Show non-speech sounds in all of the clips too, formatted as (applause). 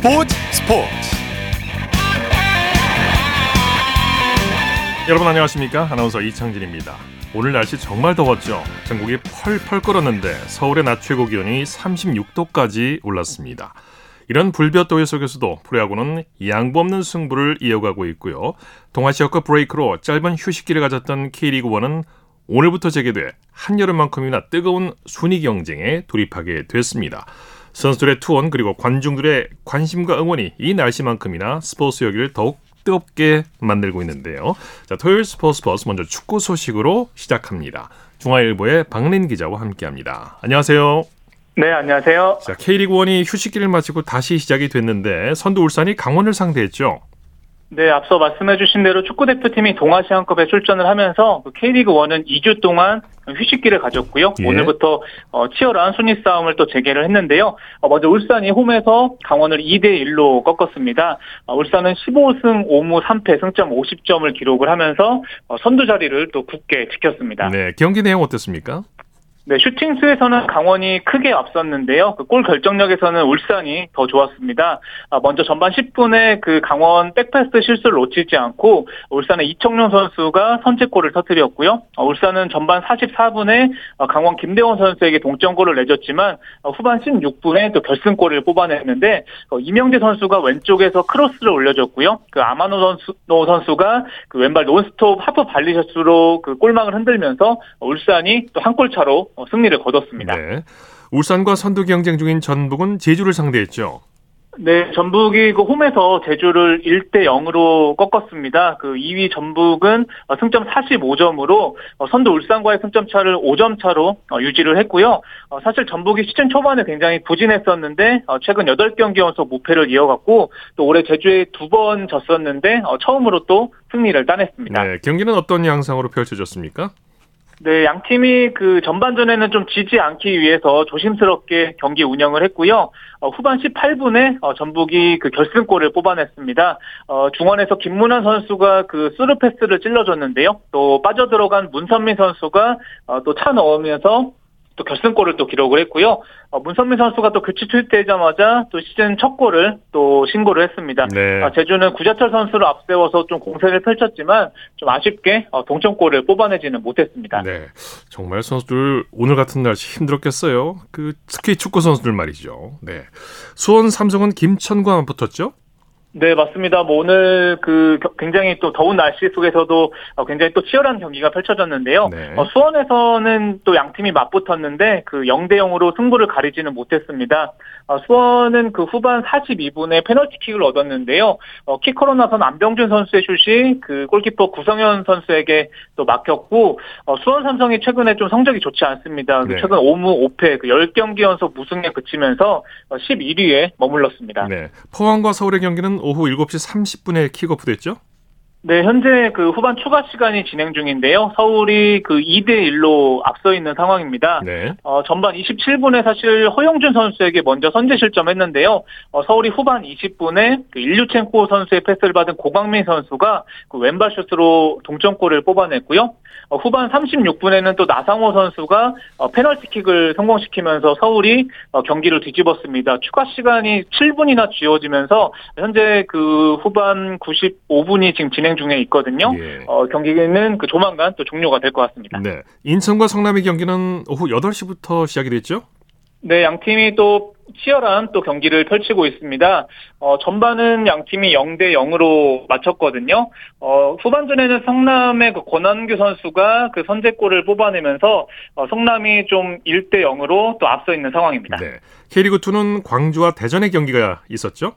스포츠 스포츠. 여러분 안녕하십니까? 아나운서 이창진입니다. 오늘 날씨 정말 더웠죠? 전국이 펄펄 끓었는데 서울의 낮 최고 기온이 36도까지 올랐습니다. 이런 불볕더위 속에서도 프로야구는 양보 없는 승부를 이어가고 있고요. 동아시아컵 브레이크로 짧은 휴식기를 가졌던 K리그1은 오늘부터 재개돼 한여름만큼이나 뜨거운 순위 경쟁에 돌입하게 됐습니다. 선수들의 투혼 그리고 관중들의 관심과 응원이 이 날씨만큼이나 스포츠 여기를 더욱 뜨겁게 만들고 있는데요. 자, 토요일 스포츠 버스 먼저 축구 소식으로 시작합니다. 중화일보의 박린 기자와 함께합니다. 안녕하세요. 네, 안녕하세요. 자, K리그 1이 휴식기를 마치고 다시 시작이 됐는데 선두 울산이 강원을 상대했죠. 네, 앞서 말씀해주신 대로 축구 대표팀이 동아시안컵에 출전을 하면서 그 K리그 1은 2주 동안 휴식기를 가졌고요. 예. 오늘부터 어, 치열한 순위 싸움을 또 재개를 했는데요. 어, 먼저 울산이 홈에서 강원을 2대 1로 꺾었습니다. 어, 울산은 15승 5무 3패 승점 50점을 기록을 하면서 어, 선두 자리를 또 굳게 지켰습니다. 네, 경기 내용 어땠습니까? 네, 슈팅 수에서는 강원이 크게 앞섰는데요. 그 골 결정력에서는 울산이 더 좋았습니다. 아, 먼저 전반 10분에 그 강원 백패스 실수를 놓치지 않고 울산의 이청용 선수가 선제골을 터뜨렸고요. 어, 울산은 전반 44분에 어, 강원 김대원 선수에게 동점골을 내줬지만 어, 후반 16분에 또 결승골을 뽑아냈는데 어, 이명재 선수가 왼쪽에서 크로스를 올려줬고요. 그 아마노 선수, 노 선수가 그 왼발 논스톱 하프 발리슛으로 그 골망을 흔들면서 울산이 또 한 골 차로 어, 승리를 거뒀습니다. 네. 울산과 선두 경쟁 중인 전북은 제주를 상대했죠. 네, 전북이 그 홈에서 제주를 1대 0으로 꺾었습니다. 그 2위 전북은 어, 승점 45점으로 어, 선두 울산과의 승점 차를 5점 차로 어, 유지를 했고요. 어, 사실 전북이 시즌 초반에 굉장히 부진했었는데 어, 최근 8경기 연속 무패를 이어갔고 또 올해 제주에 두 번 졌었는데 어, 처음으로 또 승리를 따냈습니다. 네, 경기는 어떤 양상으로 펼쳐졌습니까? 네, 양 팀이 그 전반전에는 좀 지지 않기 위해서 조심스럽게 경기 운영을 했고요. 어, 후반 18분에 어, 전북이 그 결승골을 뽑아냈습니다. 어, 중원에서 김문환 선수가 그 스루 패스를 찔러줬는데요. 또 빠져들어간 문선민 선수가 어, 또 차 넣으면서 또 결승골을 또 기록을 했고요. 어, 문선민 선수가 또 교체 투입되자마자 또 시즌 첫 골을 또 신고를 했습니다. 네. 아, 제주는 구자철 선수를 앞세워서 좀 공세를 펼쳤지만 좀 아쉽게 어, 동점골을 뽑아내지는 못했습니다. 네, 정말 선수들 오늘 같은 날씨 힘들었겠어요. 그 특히 축구 선수들 말이죠. 네, 수원 삼성은 김천과 붙었죠. 네, 맞습니다. 뭐 오늘 그 겨- 굉장히 또 더운 날씨 속에서도 어, 굉장히 또 치열한 경기가 펼쳐졌는데요. 네. 어, 수원에서는 또 양 팀이 맞붙었는데 그 0대 0으로 승부를 가리지는 못했습니다. 어, 수원은 그 후반 42분에 페널티킥을 얻었는데요. 어, 키커로 나선 안병준 선수의 슛이 그 골키퍼 구성현 선수에게 또 막혔고 어, 수원 삼성이 최근에 좀 성적이 좋지 않습니다. 그 네. 최근 5무 5패 그 10경기 연속 무승에 그치면서 어, 11위에 머물렀습니다. 네, 포항과 서울의 경기는 오후 7시 30분에 킥오프 됐죠. 네, 현재 그 후반 추가 시간이 진행 중인데요. 서울이 그 2대 1로 앞서 있는 상황입니다. 네, 어, 전반 27분에 사실 허용준 선수에게 먼저 선제 실점했는데요. 어, 서울이 후반 20분에 그 일류첸코 선수의 패스를 받은 고광민 선수가 그 왼발 슛으로 동점골을 뽑아냈고요. 어, 후반 36분에는 또 나상호 선수가 어, 페널티킥을 성공시키면서 서울이 어, 경기를 뒤집었습니다. 추가 시간이 7분이나 쥐어지면서 현재 그 후반 95분이 지금 진행 중에 있거든요. 예. 어, 경기는 그 조만간 또 종료가 될 것 같습니다. 네, 인천과 성남의 경기는 오후 8시부터 시작이 됐죠. 네, 양 팀이 또 치열한 또 경기를 펼치고 있습니다. 어, 전반은 양 팀이 0대 0으로 마쳤거든요. 어, 후반전에는 성남의 그 권한규 선수가 그 선제골을 뽑아내면서 어, 성남이 좀 1대 0으로 또 앞서 있는 상황입니다. 네, K리그 2는 광주와 대전의 경기가 있었죠.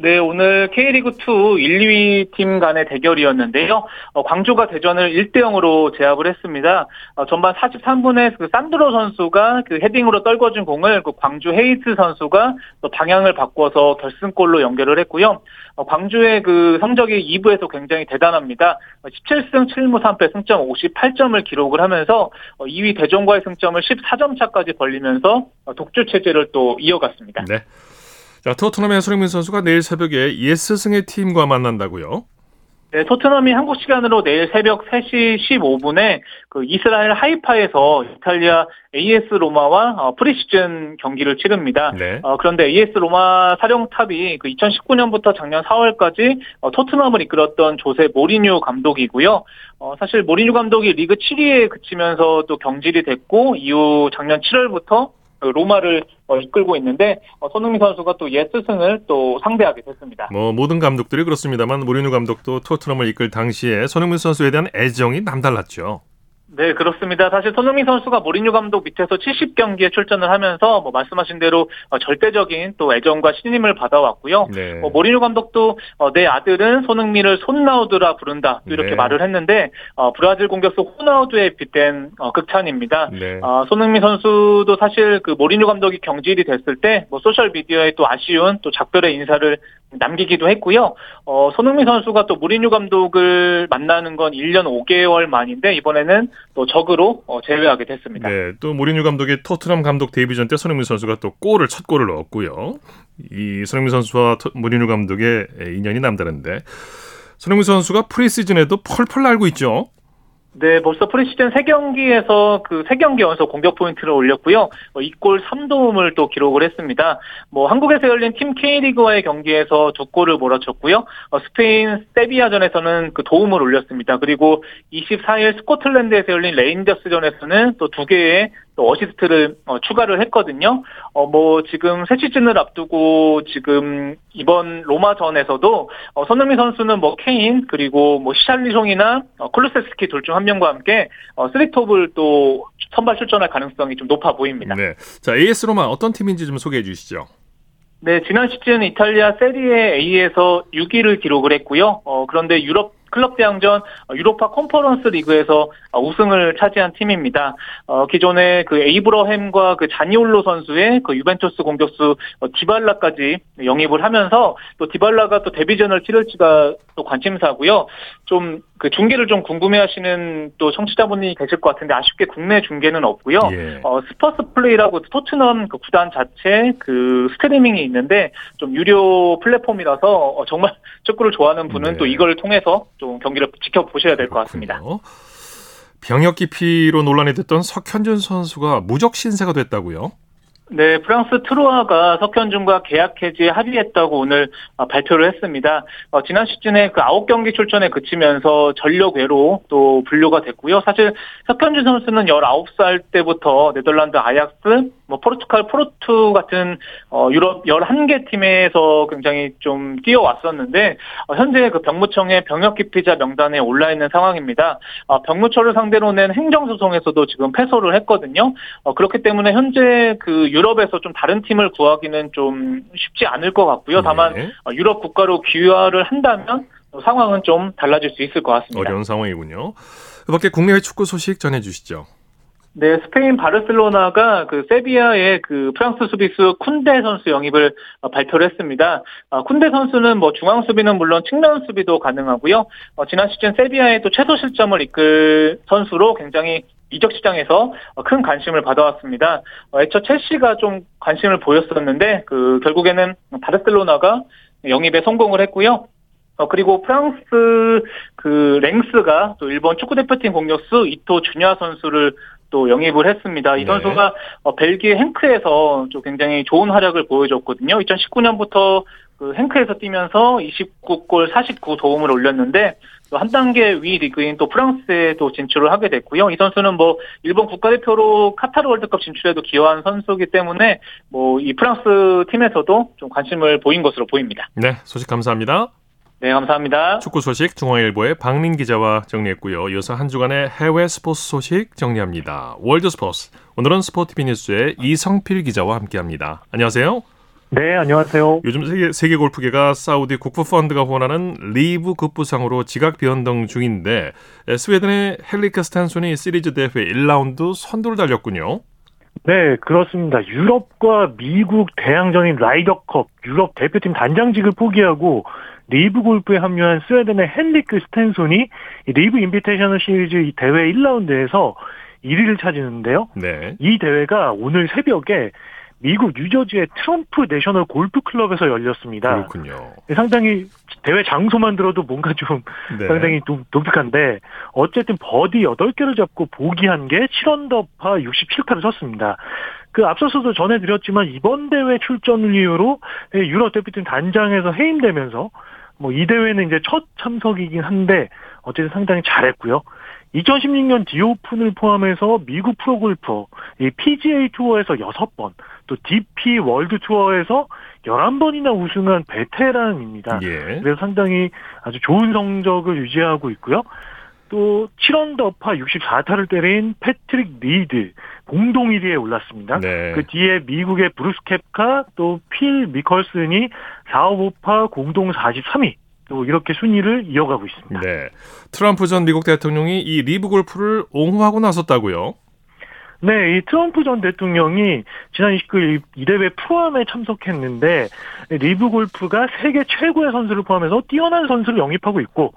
네, 오늘 K리그2 1, 2위 팀 간의 대결이었는데요. 어, 광주가 대전을 1대 0으로 제압을 했습니다. 어, 전반 43분에 그 산드로 선수가 그 헤딩으로 떨궈준 공을 그 광주 헤이스 선수가 또 방향을 바꿔서 결승골로 연결을 했고요. 어, 광주의 그 성적이 2부에서 굉장히 대단합니다. 어, 17승 7무 3패 승점 58점을 기록을 하면서 어, 2위 대전과의 승점을 14점 차까지 벌리면서 어, 독주 체제를 또 이어갔습니다. 네. 자, 토트넘의 손흥민 선수가 내일 새벽에 예스승의 팀과 만난다고요. 네, 토트넘이 한국 시간으로 내일 새벽 3시 15분에 그 이스라엘 하이파에서 이탈리아 AS 로마와 어, 프리시즌 경기를 치릅니다. 네. 어, 그런데 AS 로마 사령탑이 그 2019년부터 작년 4월까지 어, 토트넘을 이끌었던 조세 모리뉴 감독이고요. 어, 사실 모리뉴 감독이 리그 7위에 그치면서 또 경질이 됐고 이후 작년 7월부터 그 로마를 어, 이끌고 있는데 어, 손흥민 선수가 또 옛 스승을 또 상대하게 됐습니다. 뭐 모든 감독들이 그렇습니다만 모리뉴 감독도 토트넘을 이끌 당시에 손흥민 선수에 대한 애정이 남달랐죠. 네, 그렇습니다. 사실 손흥민 선수가 모리뉴 감독 밑에서 70경기에 출전을 하면서 뭐 말씀하신 대로 어, 절대적인 또 애정과 신임을 받아왔고요. 네. 뭐 모리뉴 감독도 어, 내 아들은 손흥민을 손나우두라 부른다 또 이렇게 네. 말을 했는데 어, 브라질 공격수 호나우드에 빗댄 어, 극찬입니다. 네. 어, 손흥민 선수도 사실 그 모리뉴 감독이 경질이 됐을 때 뭐 소셜 미디어에 또 아쉬운 또 작별의 인사를 남기기도 했고요. 어, 손흥민 선수가 또 모리뉴 감독을 만나는 건 1년 5개월 만인데 이번에는 또 적으로 어, 재회하게 됐습니다. 네, 또 모리뉴 감독이 토트넘 감독 데뷔전 때 손흥민 선수가 또 골을 첫 골을 넣었고요. 이 손흥민 선수와 토- 모리뉴 감독의 인연이 남다른데 손흥민 선수가 프리시즌에도 펄펄 날고 있죠. 네, 벌써 프리시즌 3경기에서 그 3경기 연속 공격 포인트를 올렸고요. 어, 2골 3도움을 또 기록을 했습니다. 뭐 한국에서 열린 팀 K리그와의 경기에서 두 골을 몰아쳤고요. 어, 스페인 세비야전에서는 그 도움을 올렸습니다. 그리고 24일 스코틀랜드에서 열린 레인저스전에서는 또 두 개의 또 어시스트를 어, 추가를 했거든요. 어, 뭐 지금 새 시즌을 앞두고 지금 이번 로마전에서도 어, 손흥민 선수는 뭐 케인 그리고 뭐 히샬리송이나 어, 쿨루셉스키 둘 중 한 명과 함께 어, 쓰리톱을 또 선발 출전할 가능성이 좀 높아 보입니다. 네. 자, AS 로마 어떤 팀인지 좀 소개해 주시죠. 네, 지난 시즌 이탈리아 세리에 A에서 6위를 기록을 했고요. 어, 그런데 유럽 클럽 대항전 어, 유로파 컨퍼런스 리그에서 어, 우승을 차지한 팀입니다. 어, 기존에 그 에이브러햄과 그 자니올로 선수의 그 유벤투스 공격수 어, 디발라까지 영입을 하면서 또 디발라가 또 데뷔전을 치를지가 또 관심사고요. 좀 그 중계를 좀 궁금해하시는 또 청취자분이 계실 것 같은데 아쉽게 국내 중계는 없고요. 예. 어, 스퍼스 플레이라고 토트넘 그 구단 자체 그 스트리밍이 있는데 좀 유료 플랫폼이라서 어, 정말 (laughs) 축구를 좋아하는 분은 네. 또 이걸 통해서 좀 경기를 지켜보셔야 될 것 같습니다. 병역 기피로 논란이 됐던 석현준 선수가 무적 신세가 됐다고요? 네, 프랑스 트로아가 석현준과 계약 해지에 합의했다고 오늘 어, 발표를 했습니다. 어, 지난 시즌에 그 9경기 출전에 그치면서 전력 외로 또 분류가 됐고요. 사실 석현준 선수는 19살 때부터 네덜란드 아약스, 뭐 포르투갈 포르투 같은 어, 유럽 11개 팀에서 굉장히 좀 뛰어왔었는데 어, 현재 그 병무청의 병역 기피자 명단에 올라 있는 상황입니다. 어, 병무청을 상대로 낸 행정 소송에서도 지금 패소를 했거든요. 어, 그렇기 때문에 현재 그 유럽에서 좀 다른 팀을 구하기는 좀 쉽지 않을 것 같고요. 다만 네. 어, 유럽 국가로 귀화를 한다면 상황은 좀 달라질 수 있을 것 같습니다. 어려운 상황이군요. 그 밖에 국내외 축구 소식 전해 주시죠. 네, 스페인 바르셀로나가 그 세비야의 그 프랑스 수비수 쿤데 선수 영입을 어, 발표를 했습니다. 어, 쿤데 선수는 뭐 중앙 수비는 물론 측면 수비도 가능하고요. 어, 지난 시즌 세비야의 또 최소 실점을 이끌 선수로 굉장히 이적 시장에서 어, 큰 관심을 받아왔습니다. 어, 애초 첼시가 좀 관심을 보였었는데 그 결국에는 바르셀로나가 영입에 성공을 했고요. 어, 그리고 프랑스 그 랭스가 또 일본 축구대표팀 공격수 이토 주냐 선수를 또 영입을 했습니다. 이 네. 선수가 어, 벨기에 행크에서 좀 굉장히 좋은 활약을 보여줬거든요. 2019년부터 그 행크에서 뛰면서 29골 49 도움을 올렸는데 또 한 단계 위 리그인 또 프랑스에 또 진출을 하게 됐고요. 이 선수는 뭐 일본 국가대표로 카타르 월드컵 진출에도 기여한 선수이기 때문에 뭐 이 프랑스 팀에서도 좀 관심을 보인 것으로 보입니다. 네, 소식 감사합니다. 네, 감사합니다. 축구 소식 중앙일보의 박민 기자와 정리했고요. 이어서 한 주간의 해외 스포츠 소식 정리합니다. 월드 스포츠. 오늘은 스포티비 뉴스의 이성필 기자와 함께합니다. 안녕하세요. 네, 안녕하세요. 요즘 세계, 세계 골프계가 사우디 국부 펀드가 후원하는 리브 급부상으로 지각 변동 중인데 에, 스웨덴의 헨리크 스텐손이 시리즈 대회 1라운드 선두를 달렸군요. 네, 그렇습니다. 유럽과 미국 대항전인 라이더컵 유럽 대표팀 단장직을 포기하고 리브 골프에 합류한 스웨덴의 헨리크 스텐손이 이 리브 인비테이셔널 시리즈 이 대회 1라운드에서 1위를 차지했는데요. 네. 이 대회가 오늘 새벽에 미국 뉴저지의 트럼프 내셔널 골프 클럽에서 열렸습니다. 그렇군요. 상당히 대회 장소만 들어도 뭔가 좀 네. 상당히 독, 독특한데 어쨌든 버디 8개를 잡고 보기 1개 7언더파 67타를 쳤습니다. 그 앞서서도 전해드렸지만 이번 대회 출전을 이유로 유럽 대표팀 단장에서 해임되면서 뭐 이 대회는 이제 첫 참석이긴 한데 어쨌든 상당히 잘했고요. 2016년 디오픈을 포함해서 미국 프로골퍼, 이 PGA 투어에서 6번, 또 DP 월드 투어에서 11번이나 우승한 베테랑입니다. 예. 그래서 상당히 아주 좋은 성적을 유지하고 있고요. 또 7언더파 64타를 때린 패트릭 리드 공동 1위에 올랐습니다. 네. 그 뒤에 미국의 브룩스 켑카 또 필 미컬슨이 4오버파 공동 43위 또 이렇게 순위를 이어가고 있습니다. 네. 트럼프 전 미국 대통령이 이 리브 골프를 옹호하고 나섰다고요? 네, 이 트럼프 전 대통령이 지난 29일 이 대회 프로암에 참석했는데 리브 골프가 세계 최고의 선수를 포함해서 뛰어난 선수를 영입하고 있고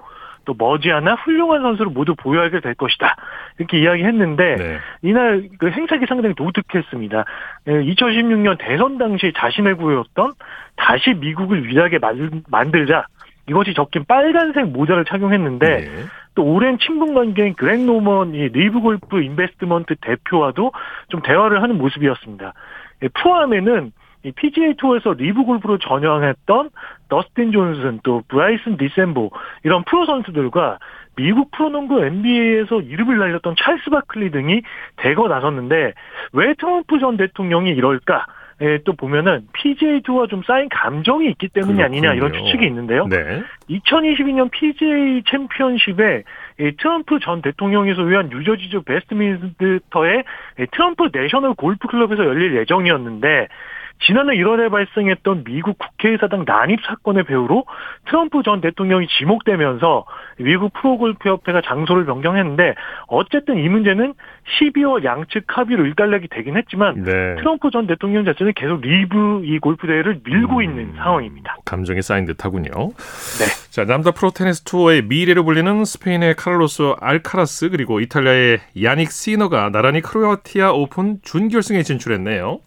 또 머지않아 훌륭한 선수를 모두 보유하게 될 것이다. 이렇게 이야기했는데 네. 이날 그 행사가 상당히 독특했습니다. 2016년 대선 당시 자신을 구했던 다시 미국을 위대하게 만- 만들자 이것이 적힌 빨간색 모자를 착용했는데 네. 또 오랜 친분 관계인 그렉 노먼 이 리브 골프 인베스트먼트 대표와도 좀 대화를 하는 모습이었습니다. 예, 프로암에는 이 PGA 투어에서 리브 골프로 전향했던 더스틴 존슨 또 브라이슨 디섐보 이런 프로 선수들과 미국 프로농구 NBA에서 이름을 날렸던 찰스 바클리 등이 대거 나섰는데 왜 트럼프 전 대통령이 이럴까? 예, 또 보면은 PGA 투어와 좀 쌓인 감정이 있기 때문이 아니냐 이런. 추측이 있는데요. 네. 2022년 PGA 챔피언십에 이 트럼프 전 대통령이 소유한 뉴저지주 베드민스터의 이 트럼프 내셔널 골프 클럽에서 열릴 예정이었는데 지난해 1월에 발생했던 미국 국회의사당 난입 사건의 배후로 트럼프 전 대통령이 지목되면서 미국 프로골프협회가 장소를 변경했는데 어쨌든 이 문제는 12월 양측 합의로 일단락이 되긴 했지만 네. 트럼프 전 대통령 자체는 계속 리브 이 골프 대회를 밀고 음. 있는 상황입니다. 감정이 쌓인 듯하군요. 네. 자 남자 프로 테니스 투어의 미래로 불리는 스페인의 카를로스 알카라스 그리고 이탈리아의 야닉 시너가 나란히 크로아티아 오픈 준결승에 진출했네요.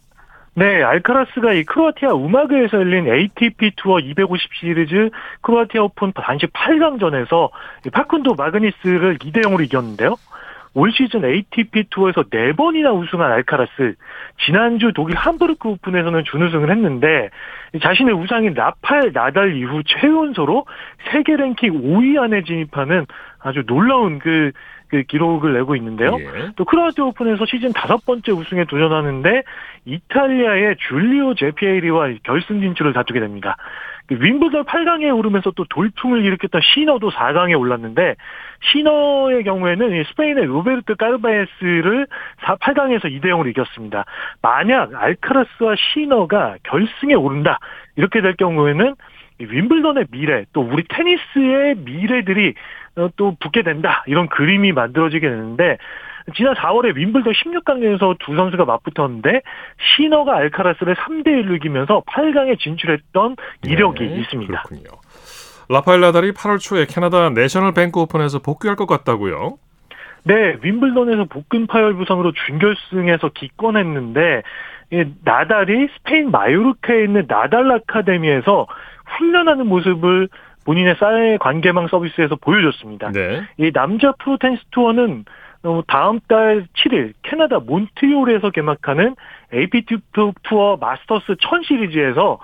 네, 알카라스가 이 크로아티아 우마그에서 열린 ATP 투어 250 시리즈 크로아티아 오픈 단식 8강전에서 파쿤도 바그니스를 2대 0으로 이겼는데요. 올 시즌 ATP 투어에서 4번이나 우승한 알카라스, 지난주 독일 함부르크 오픈에서는 준우승을 했는데 자신의 우상인 라파엘 나달 이후 최연소로 세계 랭킹 5위 안에 진입하는 아주 놀라운 그, 그 기록을 내고 있는데요. 예. 또 크로아티아 오픈에서 시즌 다섯 번째 우승에 도전하는데 이탈리아의 줄리오 제피에리와 결승 진출을 다투게 됩니다. 그 윈블던 8강에 오르면서 또 돌풍을 일으켰던 시너도 4강에 올랐는데 시너의 경우에는 이 스페인의 로베르트 까르바에스를 8강에서 2대 0으로 이겼습니다. 만약 알카라스와 시너가 결승에 오른다 이렇게 될 경우에는 이 윈블던의 미래 또 우리 테니스의 미래들이 어, 또 붙게 된다 이런 그림이 만들어지게 되는데 지난 4월에 윔블던 16강에서 두 선수가 맞붙었는데 시너가 알카라스를 3대 1로 이기면서 8강에 진출했던 이력이 네, 있습니다. 그렇군요. 라파엘 나달이 8월 초에 캐나다 내셔널 뱅크 오픈에서 복귀할 것 같다고요? 네, 윔블던에서 복근 파열 부상으로 준결승에서 기권했는데 이 나달이 스페인 마요르카에 있는 나달 아카데미에서 훈련하는 모습을 본인의 사회 관계망 서비스에서 보여줬습니다. 네. 이 남자 프로 테니스 투어는 어, 다음 달 7일 캐나다 몬트리올에서 개막하는 ATP 투어 마스터스 1000 시리즈에서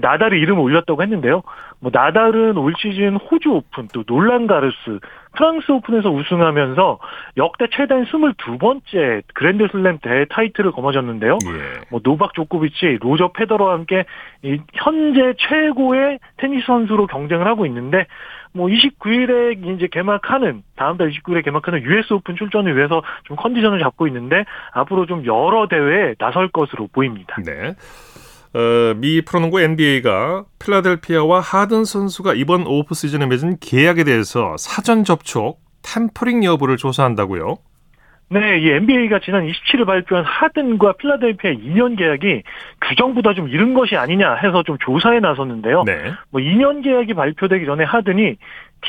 나달이 이름을 올렸다고 했는데요. 뭐 나달은 올 시즌 호주 오픈 또 롤랑 가로스 프랑스 오픈에서 우승하면서 역대 최다인 22번째 그랜드슬램 대 타이틀을 거머쥐었는데요. 예. 뭐 노박 조코비치, 로저 페더러와 함께 이 현재 최고의 테니스 선수로 경쟁을 하고 있는데 뭐 29일에 이제 개막하는 다음 달 29일에 개막하는 US 오픈 출전을 위해서 좀 컨디션을 잡고 있는데 앞으로 좀 여러 대회에 나설 것으로 보입니다. 네. 어, 미 프로농구 NBA가 필라델피아와 하든 선수가 이번 오프 시즌에 맺은 계약에 대해서 사전 접촉, tampering 여부를 조사한다고요? 네, 이 NBA가 지난 27일 발표한 하든과 필라델피아 2년 계약이 규정보다 좀 이른 것이 아니냐 해서 좀 조사에 나섰는데요. 네. 뭐 2년 계약이 발표되기 전에 하든이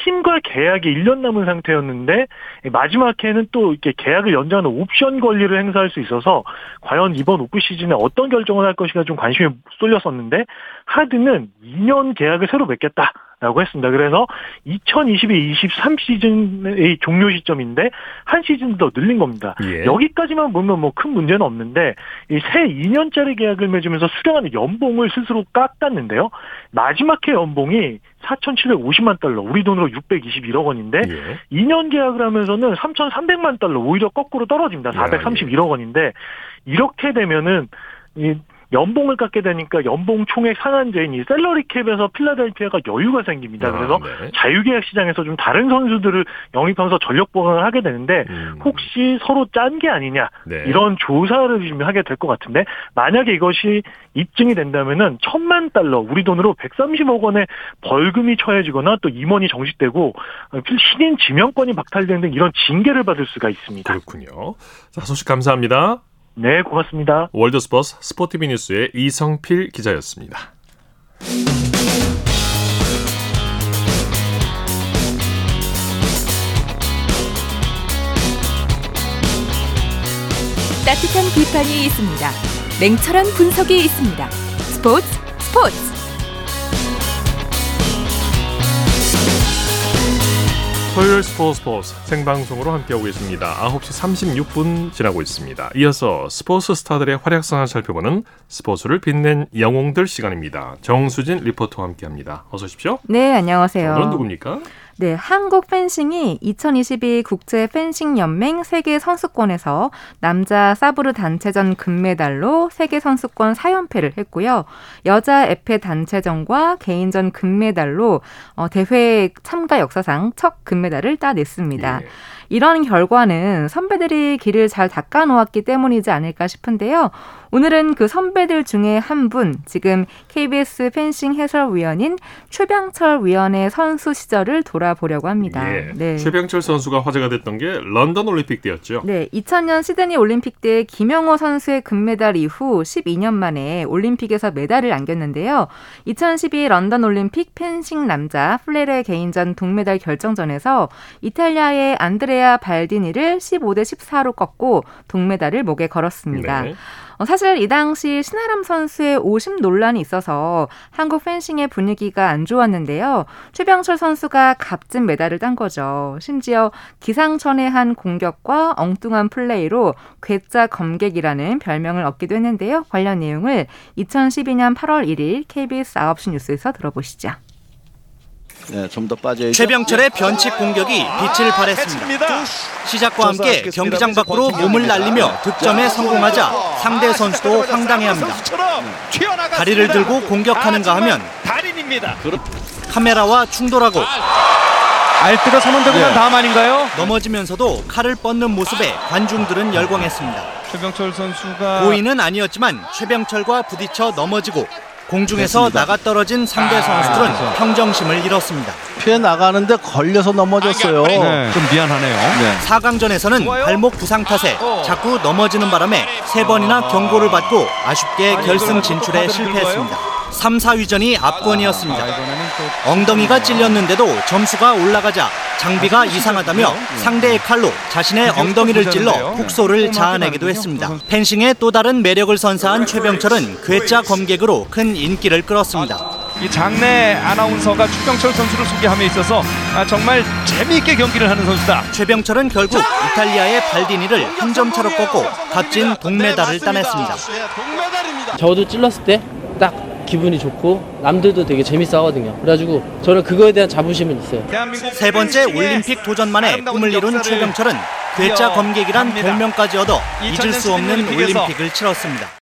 팀과 계약이 1년 남은 상태였는데 마지막 해는 또 이렇게 계약을 연장하는 옵션 권리를 행사할 수 있어서 과연 이번 오프 시즌에 어떤 결정을 할 것인가 좀 관심이 쏠렸었는데 하드는 2년 계약을 새로 맺겠다. 라고 했습니다. 그래서 2022-23 시즌의 종료 시점인데 한 시즌 더 늘린 겁니다. 예. 여기까지만 보면 뭐 큰 문제는 없는데 이 새 2년짜리 계약을 맺으면서 수령하는 연봉을 스스로 깎았는데요. 마지막 해 연봉이 4,750만 달러, 우리 돈으로 621억 원인데 예. 2년 계약을 하면서는 3,300만 달러 오히려 거꾸로 떨어집니다. 431억 원인데 이렇게 되면은 이 연봉을 깎게 되니까 연봉 총액 상한제인 이 셀러리 캡에서 필라델피아가 여유가 생깁니다. 아, 그래서 네. 자유계약 시장에서 좀 다른 선수들을 영입하면서 전력 보강을 하게 되는데 음. 혹시 서로 짠 게 아니냐 네. 이런 조사를 좀 하게 될 것 같은데 만약에 이것이 입증이 된다면은 천만 달러 우리 돈으로 130억 원의 벌금이 처해지거나 또 임원이 정식되고 신인 지명권이 박탈되는 등 이런 징계를 받을 수가 있습니다. 그렇군요. 자 소식 감사합니다. 네, 고맙습니다. 월드스포스 스포티비 뉴스의 이성필 기자였습니다. 따뜻한 비판이 있습니다. 냉철한 분석이 있습니다. 스포츠 스포츠 토요일 스포츠 스포츠 생방송으로 함께하고 계십니다. 9시 36분 지나고 있습니다. 이어서 스포츠 스타들의 활약상을 살펴보는 스포츠를 빛낸 영웅들 시간입니다. 정수진 리포터와 함께합니다. 어서 오십시오. 네, 안녕하세요. 오늘은 누굽니까? 네, 한국 펜싱이 2022 국제 펜싱 연맹 세계 선수권에서 남자 사브르 단체전 금메달로 세계 선수권 4연패를 했고요. 여자 에페 단체전과 개인전 금메달로 어, 대회 참가 역사상 첫 금메달을 따냈습니다. 예. 이런 결과는 선배들이 길을 잘 닦아 놓았기 때문이지 않을까 싶은데요. 오늘은 그 선배들 중에 한 분, 지금 KBS 펜싱 해설위원인 최병철 위원의 선수 시절을 돌아보려고 합니다. 예, 네. 최병철 선수가 화제가 됐던 게 런던 올림픽 때였죠. 네, 2000년 시드니 올림픽 때 김영호 선수의 금메달 이후 12년 만에 올림픽에서 메달을 안겼는데요. 2012 런던 올림픽 펜싱 남자 플레레 개인전 동메달 결정전에서 이탈리아의 안드레 아 발디니를 15대 14로 꺾고 동메달을 목에 걸었습니다. 네. 어, 사실 이 당시 신아람 선수의 오심 논란이 있어서 한국 펜싱의 분위기가 안 좋았는데요. 최병철 선수가 값진 메달을 딴 거죠. 심지어 기상천외한 공격과 엉뚱한 플레이로 괴짜 검객이라는 별명을 얻기도 했는데요. 관련 내용을 2012년 8월 1일 KBS 9시 뉴스에서 들어보시죠. 네, 좀 더 빠져 최병철의 변칙 공격이 빛을 발했습니다. 시작과 함께 경기장 밖으로 몸을 날리며 득점에 성공하자 상대 선수도 황당해합니다. 다리를 들고 공격하는가 하면 카메라와 충돌하고 알뜨가 선언되고 난 다음 아닌가요? 넘어지면서도 칼을 뻗는 모습에 관중들은 열광했습니다. 최병철 선수가 고의는 아니었지만 최병철과 부딪혀 넘어지고 공중에서 나가 떨어진 상대 아, 선수들은 아, 평정심을 잃었습니다. 피해 나가는데 걸려서 넘어졌어요. 네, 좀 미안하네요. 네. 4강전에서는 발목 부상 탓에 어. 자꾸 넘어지는 바람에 세 번이나 경고를 받고 아쉽게 결승 진출에 실패했습니다. 3, 4위전이 압권이었습니다. 아, 엉덩이가 찔렸는데도 점수가 올라가자 장비가 이상하다며 상대의 칼로 자신의 엉덩이를 찔러 국소를 자아내기도 했습니다. 펜싱의 또 다른 매력을 선사한 최병철은 괴짜 검객으로 큰 인기를 끌었습니다. 이 장내 아나운서가 최병철 선수를 소개함에 있어서 아, 정말 재미있게 경기를 하는 선수다. 최병철은 결국 이탈리아의 발디니를 한 점 차로 꺾고 값진 동메달을 따냈습니다. 저도 찔렀을 때 딱 기분이 좋고 남들도 되게 재밌어 하거든요. 그래가지고 저는 그거에 대한 자부심은 있어요. 세 번째 올림픽 도전만에 꿈을 이룬 최병철은 괴짜 검객이란 별명까지 얻어 잊을 수 없는 올림픽을 치렀습니다.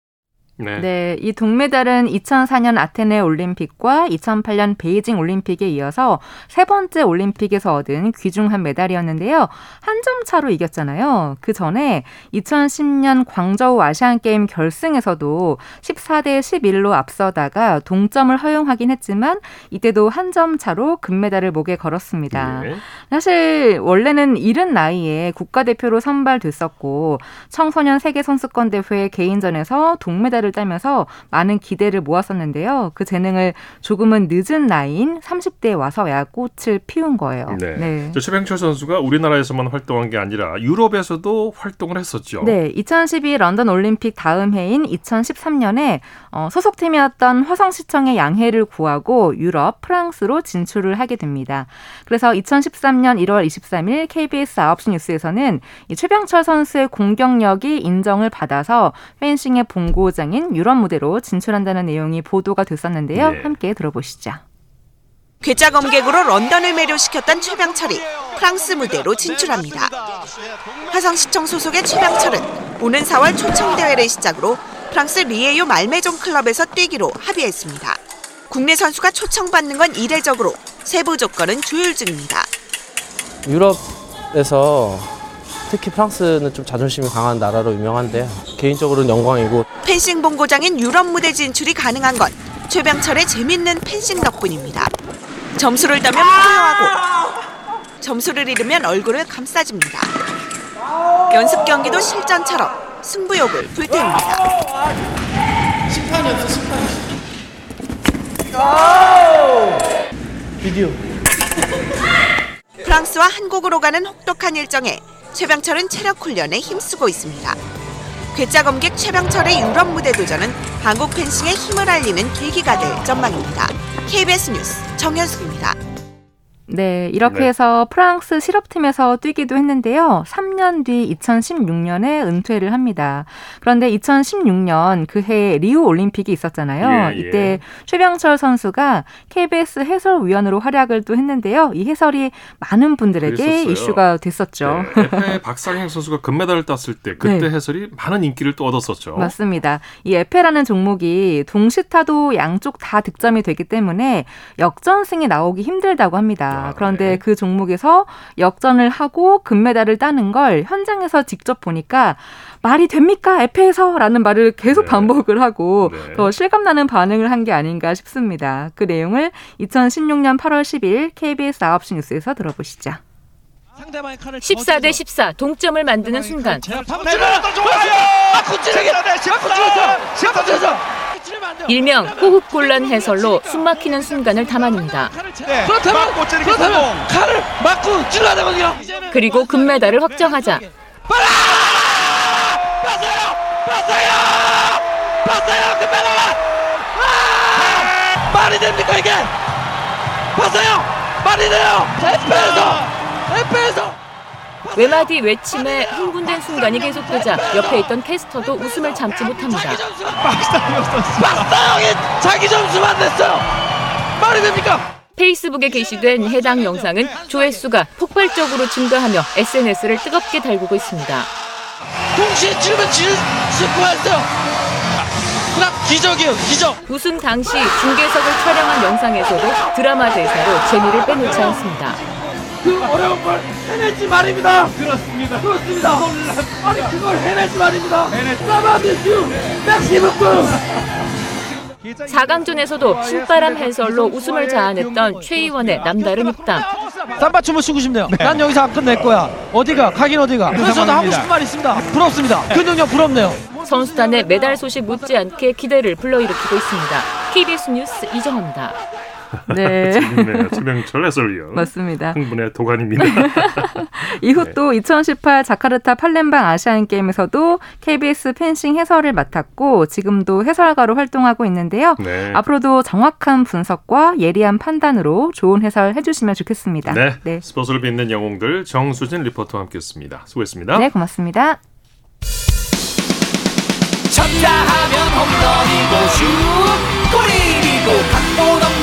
네. 네. 이 동메달은 2004년 아테네 올림픽과 2008년 베이징 올림픽에 이어서 세 번째 올림픽에서 얻은 귀중한 메달이었는데요. 한 점 차로 이겼잖아요. 그 전에 2010년 광저우 아시안 게임 결승에서도 14대 11로 앞서다가 동점을 허용하긴 했지만 이때도 한 점 차로 금메달을 목에 걸었습니다. 네. 사실 원래는 이른 나이에 국가대표로 선발됐었고 청소년 세계 선수권 대회 개인전에서 동메달을 선수를 따면서 많은 기대를 모았었는데요. 그 재능을 조금은 늦은 나이인 30대에 와서 야 꽃을 피운 거예요. 네. 네. 저 최병철 선수가 우리나라에서만 활동한 게 아니라 유럽에서도 활동을 했었죠. 네, 2012 런던 올림픽 다음 해인 2013년에 어, 소속팀이었던 화성시청의 양해를 구하고 유럽, 프랑스로 진출을 하게 됩니다. 그래서 2013년 1월 23일 KBS 9시 뉴스에서는 이 최병철 선수의 공격력이 인정을 받아서 펜싱의 본고장인 유럽 무대로 진출한다는 내용이 보도가 됐었는데요. 네. 함께 들어보시죠. 괴짜 검객으로 런던을 매료시켰던 최병철이 프랑스 무대로 진출합니다. 화성시청 소속의 최병철은 오는 4월 초청 대회를 시작으로 프랑스 리에요 말메종 클럽에서 뛰기로 합의했습니다. 국내 선수가 초청받는 건 이례적으로 세부 조건은 조율 중입니다. 유럽에서 특히 프랑스는 좀 자존심이 강한 나라로 유명한데 개인적으로는 영광이고 펜싱 본고장인 유럽 무대 진출이 가능한 건 최병철의 재밌는 펜싱 덕분입니다. 점수를 따면 포효하고 점수를 잃으면 얼굴을 감싸줍니다. 연습 경기도 실전처럼 승부욕을 불태웁니다. 심판이었어 심판이 비디오 프랑스와 한국으로 가는 혹독한 일정에 최병철은 체력 훈련에 힘쓰고 있습니다. 괴짜 검객 최병철의 유럽 무대 도전은 한국 펜싱의 힘을 알리는 계기가 될 전망입니다. KBS 뉴스 정현숙입니다. 네, 이렇게 네. 해서 프랑스 실업팀에서 뛰기도 했는데요. 3년 뒤 2016년에 은퇴를 합니다. 그런데 2016년 그해 리우 올림픽이 있었잖아요. 예, 예. 이때 최병철 선수가 KBS 해설위원으로 활약을 또 했는데요. 이 해설이 많은 분들에게 그랬었어요. 이슈가 됐었죠. 네, 에페 박상현 선수가 금메달을 땄을 때 그때 네. 해설이 많은 인기를 또 얻었었죠. 맞습니다. 이 에페라는 종목이 동시타도 양쪽 다 득점이 되기 때문에 역전승이 나오기 힘들다고 합니다. 아, 그런데 네. 그 종목에서 역전을 하고 금메달을 따는 걸 현장에서 직접 보니까 말이 됩니까? 에페에서? 라는 말을 계속 네. 반복을 하고 네. 더 실감나는 반응을 한 게 아닌가 싶습니다. 그 내용을 2016년 8월 10일 KBS 9시 뉴스에서 들어보시죠. 14대 14 동점을 만드는 순간 일명 호흡곤란 해설로 숨막히는 순간을 담아냅니다. 그렇다면 그렇다면 칼을 맞고 찔러야 되거든요. 그리고 금메달을 확정하자. 봤어요! 금메달 아! 말이 됩니까 이게? 봤어요! 말이 돼요! 에페에서 외마디 외침에 흥분된 순간이 계속되자 옆에 있던 캐스터도 웃음을 참지 못합니다. 박사형이 자기 점수만 냈어요 말이 됩니까 페이스북에 게시된 해당 영상은 조회수가 폭발적으로 증가하며 SNS를 뜨겁게 달구고 있습니다. 동시에 치르면 질 실수했어요 그냥 기적이에요 기적 우승 당시 중계석을 촬영한 영상에서도 드라마 대사로 재미를 빼놓지 않습니다. 그 어려운 걸 해냈지 말입니다 그렇습니다 그렇습니다 아니 그걸 해냈지 말입니다 사바비슈 맥시무크 4강전에서도 신바람 해설로 웃음을 자아냈던 최희원의 남다른 입담. 쌈바춤을 추고 싶네요. 난 여기서 안 끝낼 거야. 어디가? 가긴 어디가? 그래서 저도 하고 싶은 말 있습니다. 부럽습니다. 그 능력 부럽네요. 선수단의 메달 소식 못지않게 기대를 불러일으키고 있습니다. KBS 뉴스 이정입니다. (laughs) 네. 재밌네요. 최병철 해설위원. 맞습니다. 흥분의 도가니입니다. (laughs) 이후 네. 또2018 자카르타 팔렘방 아시안 게임에서도 KBS 펜싱 해설을 맡았고 지금도 해설가로 활동하고 있는데요. 네. 앞으로도 정확한 분석과 예리한 판단으로 좋은 해설 해주시면 좋겠습니다. 네. 네. 스포츠를 빛낸 영웅들 정수진 리포터와 함께했습니다. 수고했습니다. 네, 고맙습니다. 쳤다 하면 홈런이고 슛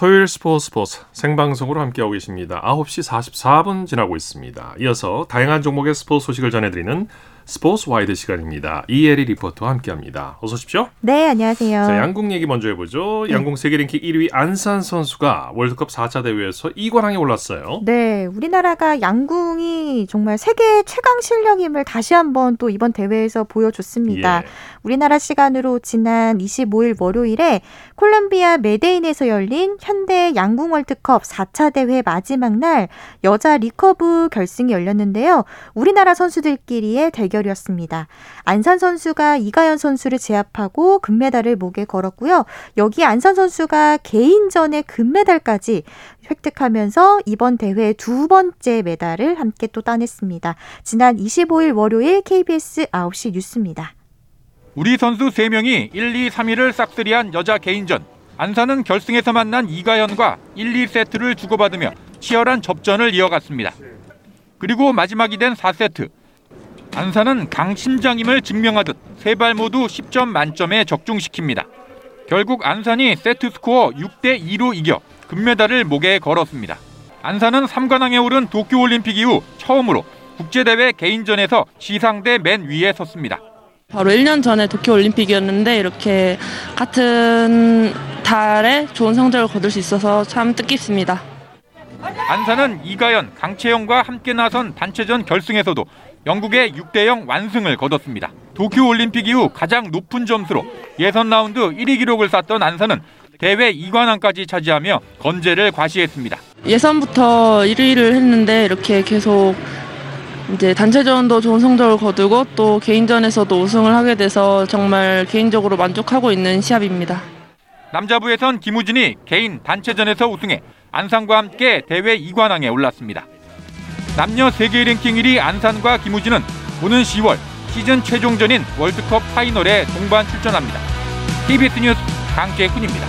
토요일 스포츠 스포츠 생방송으로 함께하고 계십니다. 9시 44분 지나고 있습니다. 이어서 다양한 종목의 스포츠 소식을 전해드리는 스포츠 와이드 시간입니다. 이혜리 리포터와 함께합니다. 어서 오십시오. 네, 안녕하세요. 자, 양궁 얘기 먼저 해보죠. 양궁 세계 랭킹 1위 안산 선수가 월드컵 4차 대회에서 2관왕에 올랐어요. 네, 우리나라가 양궁이 정말 세계 최강 실력임을 다시 한번 또 이번 대회에서 보여줬습니다. 예. 우리나라 시간으로 지난 25일 월요일에 콜롬비아 메데인에서 열린 현대 양궁 월드컵 4차 대회 마지막 날 여자 리커브 결승이 열렸는데요. 우리나라 선수들끼리의 대결이었습니다. 안산 선수가 이가현 선수를 제압하고 금메달을 목에 걸었고요. 여기 안산 선수가 개인전의 금메달까지 획득하면서 이번 대회 두 번째 메달을 함께 또 따냈습니다. 지난 25일 월요일 KBS 9시 뉴스입니다. 우리 선수 3명이 1, 2, 3위를 싹쓸이한 여자 개인전. 안산은 결승에서 만난 이가연과 1, 2세트를 주고받으며 치열한 접전을 이어갔습니다. 그리고 마지막이 된 4세트. 안산은 강심장임을 증명하듯 세 발 모두 10점 만점에 적중시킵니다. 결국 안산이 세트 스코어 6대 2로 이겨 금메달을 목에 걸었습니다. 안산은 3관왕에 오른 도쿄올림픽 이후 처음으로 국제대회 개인전에서 시상대 맨 위에 섰습니다. 바로 1년 전에 도쿄올림픽이었는데 이렇게 같은 달에 좋은 성적을 거둘 수 있어서 참 뜻깊습니다. 안산은 이가연, 강채영과 함께 나선 단체전 결승에서도 영국의 6대0 완승을 거뒀습니다. 도쿄올림픽 이후 가장 높은 점수로 예선 라운드 1위 기록을 쌓던 안산은 대회 2관왕까지 차지하며 건재를 과시했습니다. 예선부터 1위를 했는데 이렇게 계속 이제 단체전도 좋은 성적을 거두고 또 개인전에서도 우승을 하게 돼서 정말 개인적으로 만족하고 있는 시합입니다. 남자부에선 김우진이 개인 단체전에서 우승해 안산과 함께 대회 2관왕에 올랐습니다. 남녀 세계 랭킹 1위 안산과 김우진은 오는 10월 시즌 최종전인 월드컵 파이널에 동반 출전합니다. KBS 뉴스 강재훈입니다.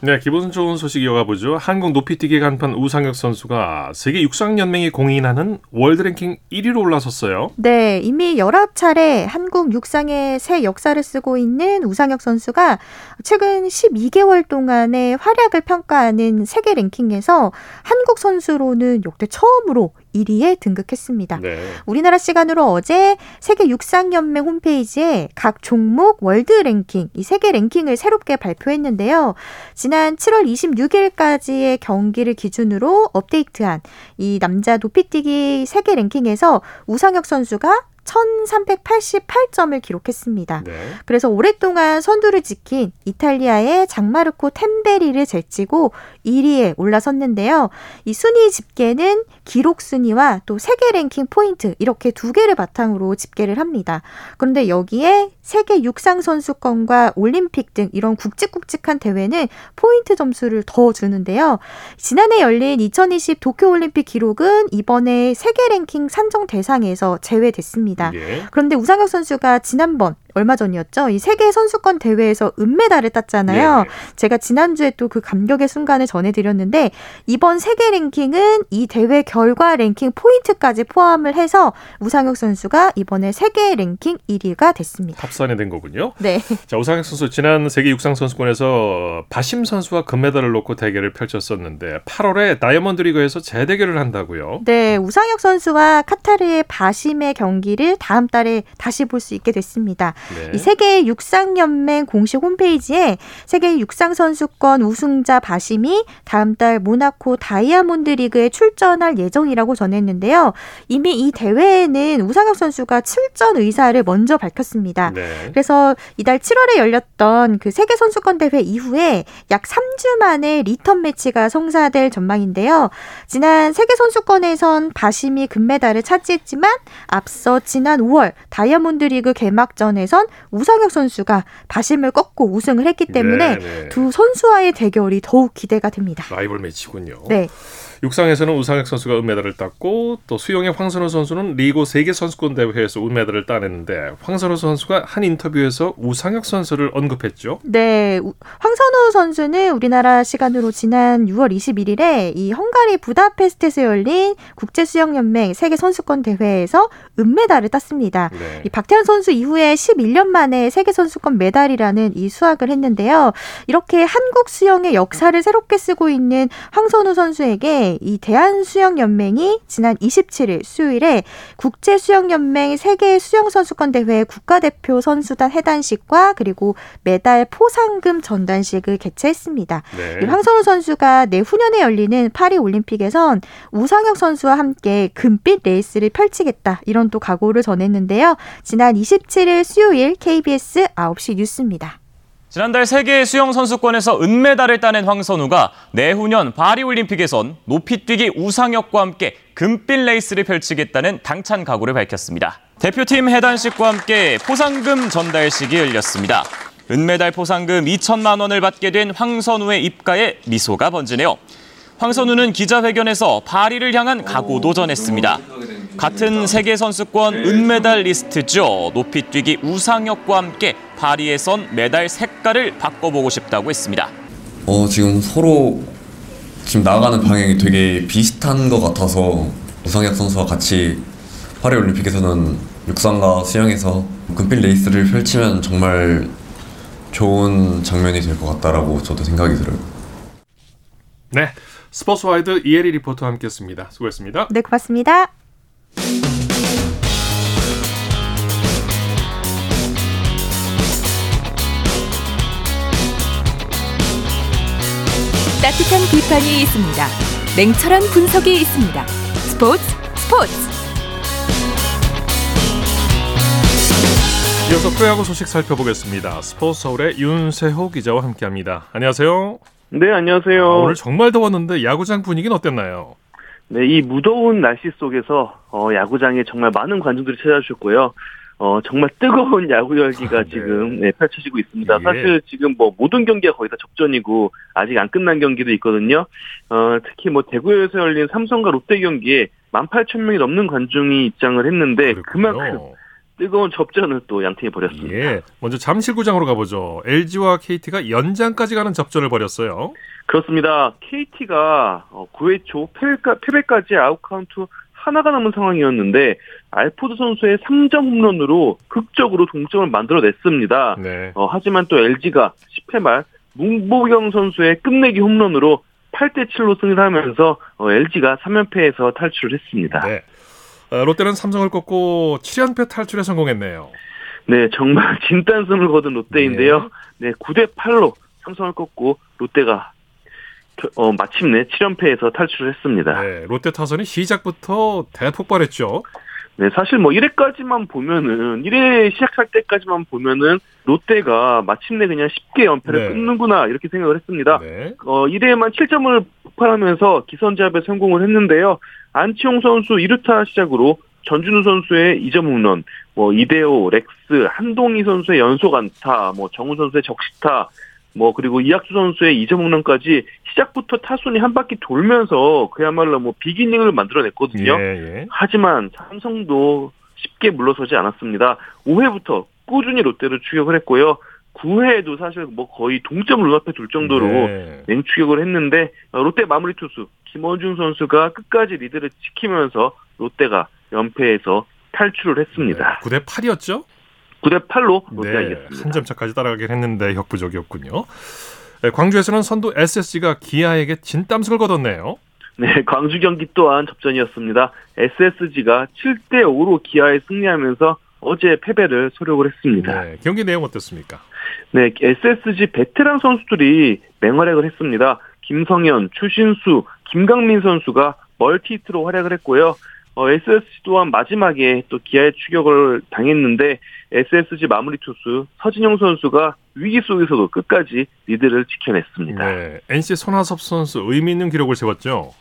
네, 기분 좋은 소식 이어가 보죠. 한국 높이뛰기 간판 우상혁 선수가 세계 육상연맹이 공인하는 월드 랭킹 1위로 올라섰어요. 네, 이미 여러 차례 한국 육상의 새 역사를 쓰고 있는 우상혁 선수가 최근 12개월 동안의 활약을 평가하는 세계 랭킹에서 한국 선수로는 역대 처음으로 1위에 등극했습니다. 네. 우리나라 시간으로 어제 세계 육상연맹 홈페이지에 각 종목 월드 랭킹, 이 세계 랭킹을 새롭게 발표했는데요. 지난 7월 26일까지의 경기를 기준으로 업데이트한 이 남자 높이뛰기 세계 랭킹에서 우상혁 선수가 1388점을 기록했습니다. 네. 그래서 오랫동안 선두를 지킨 이탈리아의 장마르코 템베리를 제치고 1위에 올라섰는데요. 이 순위 집계는 기록 순위와 또 세계 랭킹 포인트 이렇게 두 개를 바탕으로 집계를 합니다. 그런데 여기에 세계 육상 선수권과 올림픽 등 이런 굵직굵직한 대회는 포인트 점수를 더 주는데요. 지난해 열린 2020 도쿄 올림픽 기록은 이번에 세계 랭킹 산정 대상에서 제외됐습니다. 예. 그런데 우상혁 선수가 지난번 얼마 전이었죠. 이 세계 선수권 대회에서 은메달을 땄잖아요. 네. 제가 지난주에 또 그 감격의 순간을 전해드렸는데 이번 세계 랭킹은 이 대회 결과 랭킹 포인트까지 포함을 해서 우상혁 선수가 이번에 세계 랭킹 1위가 됐습니다. 합산이 된 거군요. 네. 자, 우상혁 선수 지난 세계 육상 선수권에서 바심 선수와 금메달을 놓고 대결을 펼쳤었는데 8월에 다이아몬드 리그에서 재대결을 한다고요. 네, 우상혁 선수와 카타르의 바심의 경기를 다음 달에 다시 볼 수 있게 됐습니다. 네. 이 세계 육상 연맹 공식 홈페이지에 세계 육상 선수권 우승자 바심이 다음 달 모나코 다이아몬드 리그에 출전할 예정이라고 전했는데요. 이미 이 대회에는 우상혁 선수가 출전 의사를 먼저 밝혔습니다. 네. 그래서 이달 7월에 열렸던 그 세계 선수권 대회 이후에 약 3주 만에 리턴 매치가 성사될 전망인데요. 지난 세계 선수권에선 바심이 금메달을 차지했지만 앞서 지난 5월 다이아몬드 리그 개막전에선 우상혁 선수가 바심을 꺾고 우승을 했기 때문에 네, 네. 두 선수와의 대결이 더욱 기대가 됩니다. 라이벌 매치군요. 네. 육상에서는 우상혁 선수가 은메달을 땄고 또 수영의 황선우 선수는 리고 세계 선수권 대회에서 은메달을 따냈는데 황선우 선수가 한 인터뷰에서 우상혁 선수를 언급했죠. 네, 우- 황선우 선수는 우리나라 시간으로 지난 6월 21일에 이 헝가리 부다페스트에서 열린 국제 수영 연맹 세계 선수권 대회에서 은메달을 땄습니다. 네. 이 박태환 선수 이후에 11년 만에 세계 선수권 메달이라는 이 수확을 했는데요. 이렇게 한국 수영의 역사를 새롭게 쓰고 있는 황선우 선수에게 이 대한 수영 연맹이 지난 27일 수요일에 국제 수영 연맹 세계 수영 선수권 대회 국가대표 선수단 해단식과 그리고 메달 포상금 전단식을 개최했습니다. 네. 이 황선우 선수가 내후년에 열리는 파리 올림픽에선 우상혁 선수와 함께 금빛 레이스를 펼치겠다 이런 또 각오를 전했는데요. 지난 27일 수요일 KBS 9시 뉴스입니다. 지난달 세계 수영 선수권에서 은메달을 따낸 황선우가 내후년 파리 올림픽에선 높이뛰기 우상혁과 함께 금빛 레이스를 펼치겠다는 당찬 각오를 밝혔습니다. 대표팀 해단식과 함께 포상금 전달식이 열렸습니다. 은메달 포상금 2천만 원을 받게 된 황선우의 입가에 미소가 번지네요. 황선우는 기자회견에서 파리를 향한 각오도 전했습니다. 같은 세계 선수권 은메달 리스트죠. 높이뛰기 우상혁과 함께 파리에선 메달 색깔을 바꿔보고 싶다고 했습니다. 어, 지금 서로 지금 나아가는 방향이 되게 비슷한 것 같아서 우상혁 선수와 같이 파리 올림픽에서는 육상과 수영에서 금빛 레이스를 펼치면 정말 좋은 장면이 될 것 같다라고 저도 생각이 들어요. 네. 스포츠와이드 이혜리 리포터와 함께했습니다. 수고했습니다. 네, 고맙습니다. 따뜻한 비판이 있습니다. 냉철한 분석이 있습니다. 스포츠 스포츠 이어서 프로야구 소식 살펴보겠습니다. 스포츠 서울의 윤세호 기자와 함께합니다. 안녕하세요. 네, 안녕하세요. 아, 오늘 정말 더웠는데 야구장 분위기는 어땠나요? 네, 이 무더운 날씨 속에서 어, 야구장에 정말 많은 관중들이 찾아주셨고요. 어, 정말 뜨거운 (laughs) 야구 열기가 지금 네, 펼쳐지고 있습니다. 예. 사실 지금 뭐 모든 경기가 거의 다 접전이고 아직 안 끝난 경기도 있거든요. 어, 특히 뭐 대구에서 열린 삼성과 롯데 경기에 18,000명이 넘는 관중이 입장을 했는데 그만큼 뜨거운 접전을 또 양팀이 벌였습니다. 예. 먼저 잠실구장으로 가보죠. LG와 KT가 연장까지 가는 접전을 벌였어요. 그렇습니다. KT가 9회 초 패배까, 패배까지 아웃카운트 하나가 남은 상황이었는데 알포드 선수의 3점 홈런으로 극적으로 동점을 만들어냈습니다. 네. 어, 하지만 또 LG가 10회 말 문보경 선수의 끝내기 홈런으로 8대 7로 승리를 하면서 어, LG가 3연패에서 탈출을 했습니다. 네. 어, 롯데는 삼성을 꺾고 7연패 탈출에 성공했네요. 네, 정말 (laughs) 진단승을 거둔 롯데인데요. 네, 9대 8로 삼성을 꺾고 롯데가 겨- 어, 마침내 7연패에서 탈출을 했습니다. 네, 롯데 타선이 시작부터 대폭발했죠. 네, 사실 뭐 1회까지만 보면은 1회 시작할 때까지만 보면은 롯데가 마침내 그냥 쉽게 연패를 네. 끊는구나 이렇게 생각을 했습니다. 어 1회에만 7점을 폭발하면서 기선제압에 성공을 했는데요. 안치홍 선수 2루타 시작으로 전준우 선수의 2점 홈런, 뭐 이대호, 렉스, 한동희 선수의 연속 안타, 뭐 정우 선수의 적시타, 뭐 그리고 이학수 선수의 2점 홈런까지 시작부터 타순이 한 바퀴 돌면서 그야말로 뭐 비기닝을 만들어냈거든요. 예, 예. 하지만 삼성도 쉽게 물러서지 않았습니다. 5회부터 꾸준히 롯데를 추격을 했고요. 9회에도 사실 뭐 거의 동점 눈앞에 둘 정도로 네. 맹추격을 했는데 어, 롯데 마무리 투수 김원중 선수가 끝까지 리드를 지키면서 롯데가 연패에서 탈출을 했습니다. 9대 8이었죠? 9대 8로 롯데가 네, 이겼습니다. 한 점 차까지 따라가긴 했는데 역부족이었군요. 네, 광주에서는 선두 SSG가 기아에게 진땀승을 거뒀네요. 네, 광주 경기 또한 접전이었습니다. SSG가 7대 5로 기아에 승리하면서 어제 패배를 소력을 했습니다. 네, 경기 내용 어땠습니까? 네, SSG 베테랑 선수들이 맹활약을 했습니다. 김성현, 추신수, 김강민 선수가 멀티히트로 활약을 했고요. 어, SSG 또한 마지막에 또 기아의 추격을 당했는데 SSG 마무리 투수 서진용 선수가 위기 속에서도 끝까지 리드를 지켜냈습니다. 네, NC 손아섭 선수 의미 있는 기록을 세웠죠.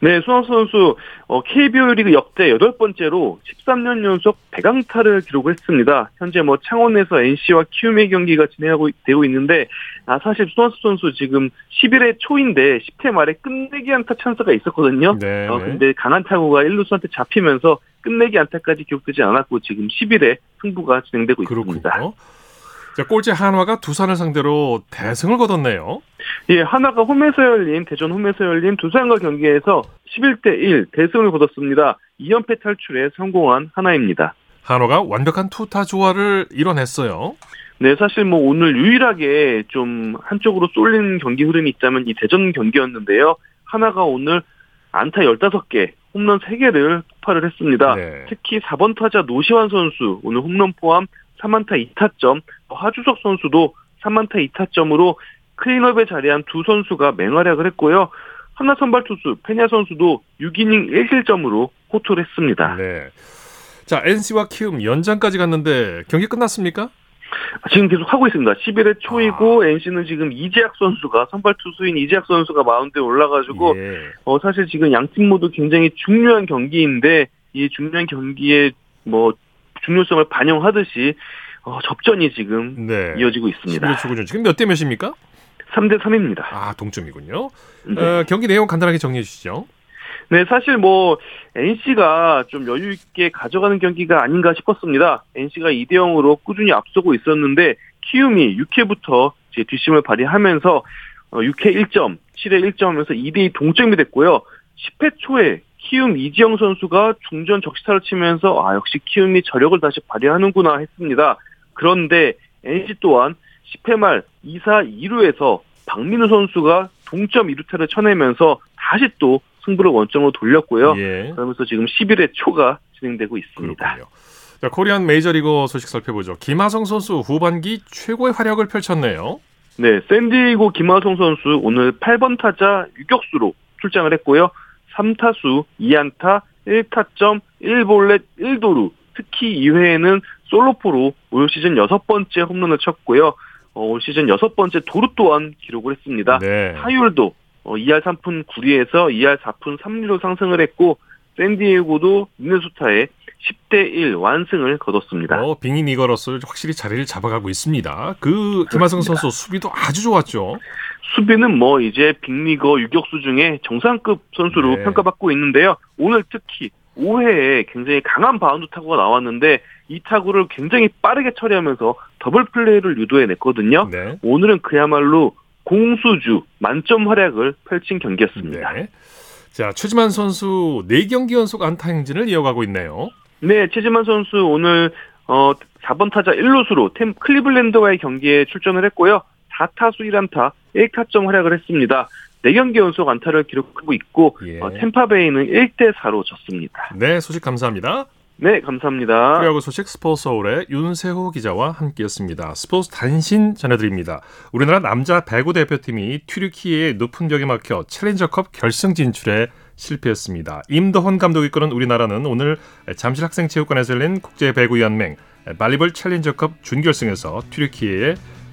네, 손아섭 선수 어, KBO 리그 역대 여덟 번째로 13년 연속 100안타를 기록을 했습니다. 현재 뭐 창원에서 NC와 키움의 경기가 진행하고 되고 있는데 아 사실 손학수 선수 지금 11회 초인데 10회 말에 끝내기 안타 찬스가 있었거든요. 네, 어, 네. 근데 강한 타구가 1루수한테 잡히면서 끝내기 안타까지 기록되지 않았고 지금 11회 승부가 진행되고 있습니다. 자, 꼴찌 한화가 두산을 상대로 대승을 거뒀네요. 예, 한화가 홈에서 열린 대전 홈에서 열린 두산과 경기에서 11대 1 대승을 거뒀습니다. 2연패 탈출에 성공한 하나입니다. 한화가 완벽한 투타 조화를 이뤄냈어요. 네, 사실 뭐 오늘 유일하게 좀 한쪽으로 쏠린 경기 흐름이 있다면 이 대전 경기였는데요. 하나가 오늘 안타 15개, 홈런 3개를 폭발을 했습니다. 네. 특히 4번 타자 노시환 선수 오늘 홈런 포함 3안타 2타점, 하주석 선수도 3안타 2타점으로 클린업에 자리한 두 선수가 맹활약을 했고요. 하나 선발 투수 페냐 선수도 6이닝 1실점으로 호투를 했습니다. 네. 자, NC와 키움 연장까지 갔는데 경기 끝났습니까? 지금 계속 하고 있습니다. 11회 초이고 NC는 지금 이재학 선수가 선발 투수인 이재학 선수가 마운드에 올라가지고 예. 어 사실 지금 양 팀 모두 굉장히 중요한 경기인데 이 중요한 경기의 뭐 중요성을 반영하듯이 어, 접전이 지금 네. 이어지고 있습니다. 11회 초구죠. 지금 몇 대 몇입니까? 3대 3입니다. 아, 동점이군요. 네. 어, 경기 내용 간단하게 정리해 주시죠. 네, 사실 뭐 NC가 좀 여유 있게 가져가는 경기가 아닌가 싶었습니다. NC가 2대 0으로 꾸준히 앞서고 있었는데 키움이 6회부터 이제 뒷심을 발휘하면서 어, 6회 1점, 7회 1점 하면서 2대 2 동점이 됐고요. 10회 초에 키움 이지영 선수가 중전 적시타를 치면서 아 역시 키움이 저력을 다시 발휘하는구나 했습니다. 그런데 NC 또한 10회 말 2사 2루에서 박민우 선수가 동점 2루타를 쳐내면서 다시 또 승부를 원점으로 돌렸고요. 예. 그러면서 지금 11회 초가 진행되고 있습니다. 자, 코리안 메이저리그 소식 살펴보죠. 김하성 선수 후반기 최고의 활약을 펼쳤네요. 네, 샌디에이고 김하성 선수 오늘 8번 타자 유격수로 출장을 했고요. 3타수 2안타 1타점 1볼넷 1도루 특히 2회에는 솔로포로 올 시즌 여섯 번째 홈런을 쳤고요. 어, 올 시즌 여섯 번째 도루 또한 기록을 했습니다. 네. 타율도 어, 2할 3푼 9리에서 2할 4푼 3리로 상승을 했고 샌디에이고도 미네소타에 10대 1 완승을 거뒀습니다. 어, 빅리거로서 확실히 자리를 잡아가고 있습니다. 그 김하성 선수 수비도 아주 좋았죠. 수비는 뭐 이제 빅리거 유격수 중에 정상급 선수로 네. 평가받고 있는데요. 오늘 특히 5회에 굉장히 강한 바운드 타구가 나왔는데 이 타구를 굉장히 빠르게 처리하면서 더블 플레이를 유도해냈거든요. 네. 오늘은 그야말로 공수주 만점 활약을 펼친 경기였습니다. 네. 자, 최지만 선수 4경기 연속 안타 행진을 이어가고 있네요. 네, 최지만 선수 오늘 어 4번 타자 1루수로 템 클리블랜드와의 경기에 출전을 했고요. 4타수 1안타 1타점 활약을 했습니다. 4경기 연속 안타를 기록하고 있고 예. 어, 템파베이는 1대 4로 졌습니다. 네, 소식 감사합니다. 네, 감사합니다. 프로야구 소식 스포츠 서울의 윤세호 기자와 함께했습니다. 스포츠 단신 전해드립니다. 우리나라 남자 배구 대표팀이 튀르키예의 높은 벽에 막혀 챌린저컵 결승 진출에 실패했습니다. 임도헌 감독이 이끄는 우리나라는 오늘 잠실학생체육관에서 열린 국제배구연맹 발리볼 챌린저컵 준결승에서 튀르키예의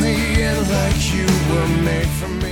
Me like you were made for me.